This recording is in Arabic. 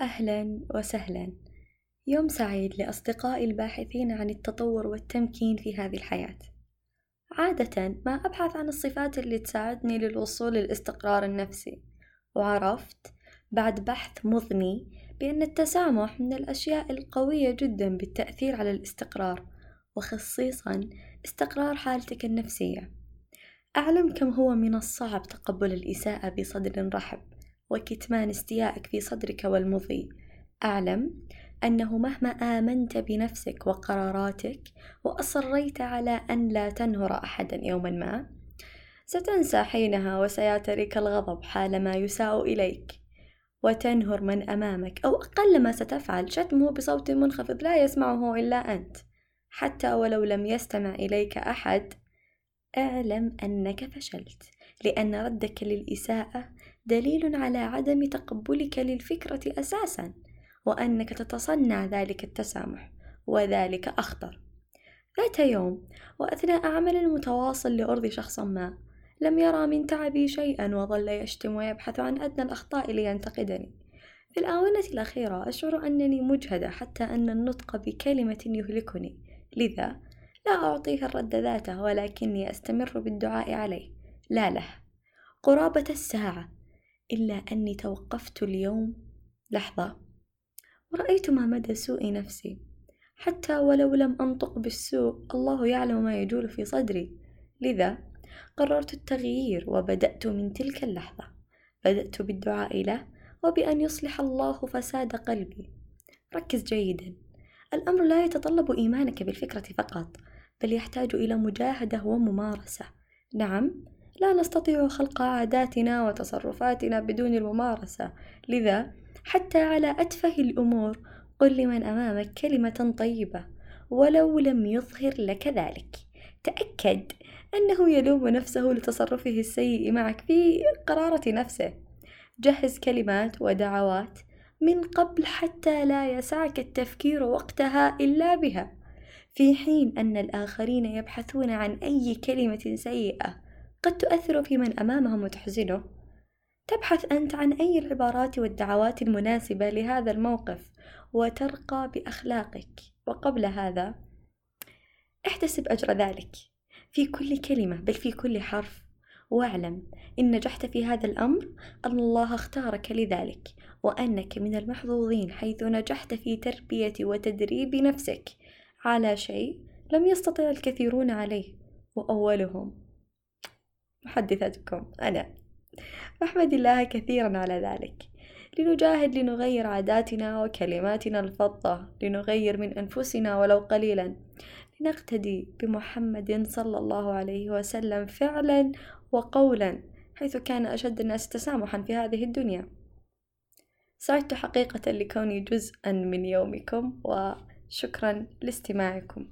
أهلا وسهلا. يوم سعيد لأصدقائي الباحثين عن التطور والتمكين في هذه الحياة. عادة ما أبحث عن الصفات اللي تساعدني للوصول للاستقرار النفسي وعرفت بعد بحث مضني بأن التسامح من الأشياء القوية جدا بالتأثير على الاستقرار وخصيصا استقرار حالتك النفسية. أعلم كم هو من الصعب تقبل الإساءة بصدر رحب. وكتمان استيائك في صدرك والمضي. أعلم أنه مهما آمنت بنفسك وقراراتك وأصريت على أن لا تنهر أحدا يوما ما ستنسى حينها وسيعتريك الغضب حالما يساء إليك. وتنهر من أمامك أو أقل ما ستفعل شتمه بصوت منخفض لا يسمعه إلا أنت. حتى ولو لم يستمع إليك أحد اعلم أنك فشلت. لأن ردك للإساءة دليل على عدم تقبلك للفكرة أساسًا وأنك تتصنع ذلك التسامح وذلك أخطر. ذات يوم وأثناء عمل المتواصل لأرضي شخصا ما لم يرى من تعبي شيئا وظل يشتم ويبحث عن أدنى الأخطاء لينتقدني. في الآونة الأخيرة أشعر أنني مجهدة حتى أن النطق بكلمة يهلكني لذا لا أعطيه الرد ذاته ولكني أستمر بالدعاء عليه. لا له قرابة الساعة إلا أني توقفت اليوم. لحظة. ورأيت ما مدى سوء نفسي. حتى ولو لم أنطق بالسوء الله يعلم ما يجول في صدري. لذا قررت التغيير وبدأت من تلك اللحظة. بدأت بالدعاء له وبأن يصلح الله فساد قلبي. ركز جيدا. الأمر لا يتطلب إيمانك بالفكرة فقط بل يحتاج إلى مجاهدة وممارسة. نعم لا نستطيع خلق عاداتنا وتصرفاتنا بدون الممارسة. لذا حتى على أتفه الأمور قل لمن أمامك كلمة طيبة ولو لم يظهر لك ذلك. تأكد أنه يلوم نفسه لتصرفه السيء معك في قرارة نفسه. جهز كلمات ودعوات من قبل حتى لا يسعك التفكير وقتها إلا بها. في حين أن الآخرين يبحثون عن أي كلمة سيئة قد تؤثر في من أمامهم وتحزنه. تبحث أنت عن أي العبارات والدعوات المناسبة لهذا الموقف وترقى بأخلاقك. وقبل هذا احتسب أجر ذلك في كل كلمة بل في كل حرف. واعلم إن نجحت في هذا الأمر أن الله اختارك لذلك وأنك من المحظوظين حيث نجحت في تربية وتدريب نفسك على شيء لم يستطع الكثيرون عليه وأولهم محدثتكم. أنا أحمد الله كثيرا على ذلك. لنجاهد لنغير عاداتنا وكلماتنا الفضة لنغير من أنفسنا ولو قليلا. لنقتدي بمحمد صلى الله عليه وسلم فعلا وقولا حيث كان أشد الناس تسامحا في هذه الدنيا. سعدت حقيقة لكوني جزءا من يومكم وشكرا لاستماعكم.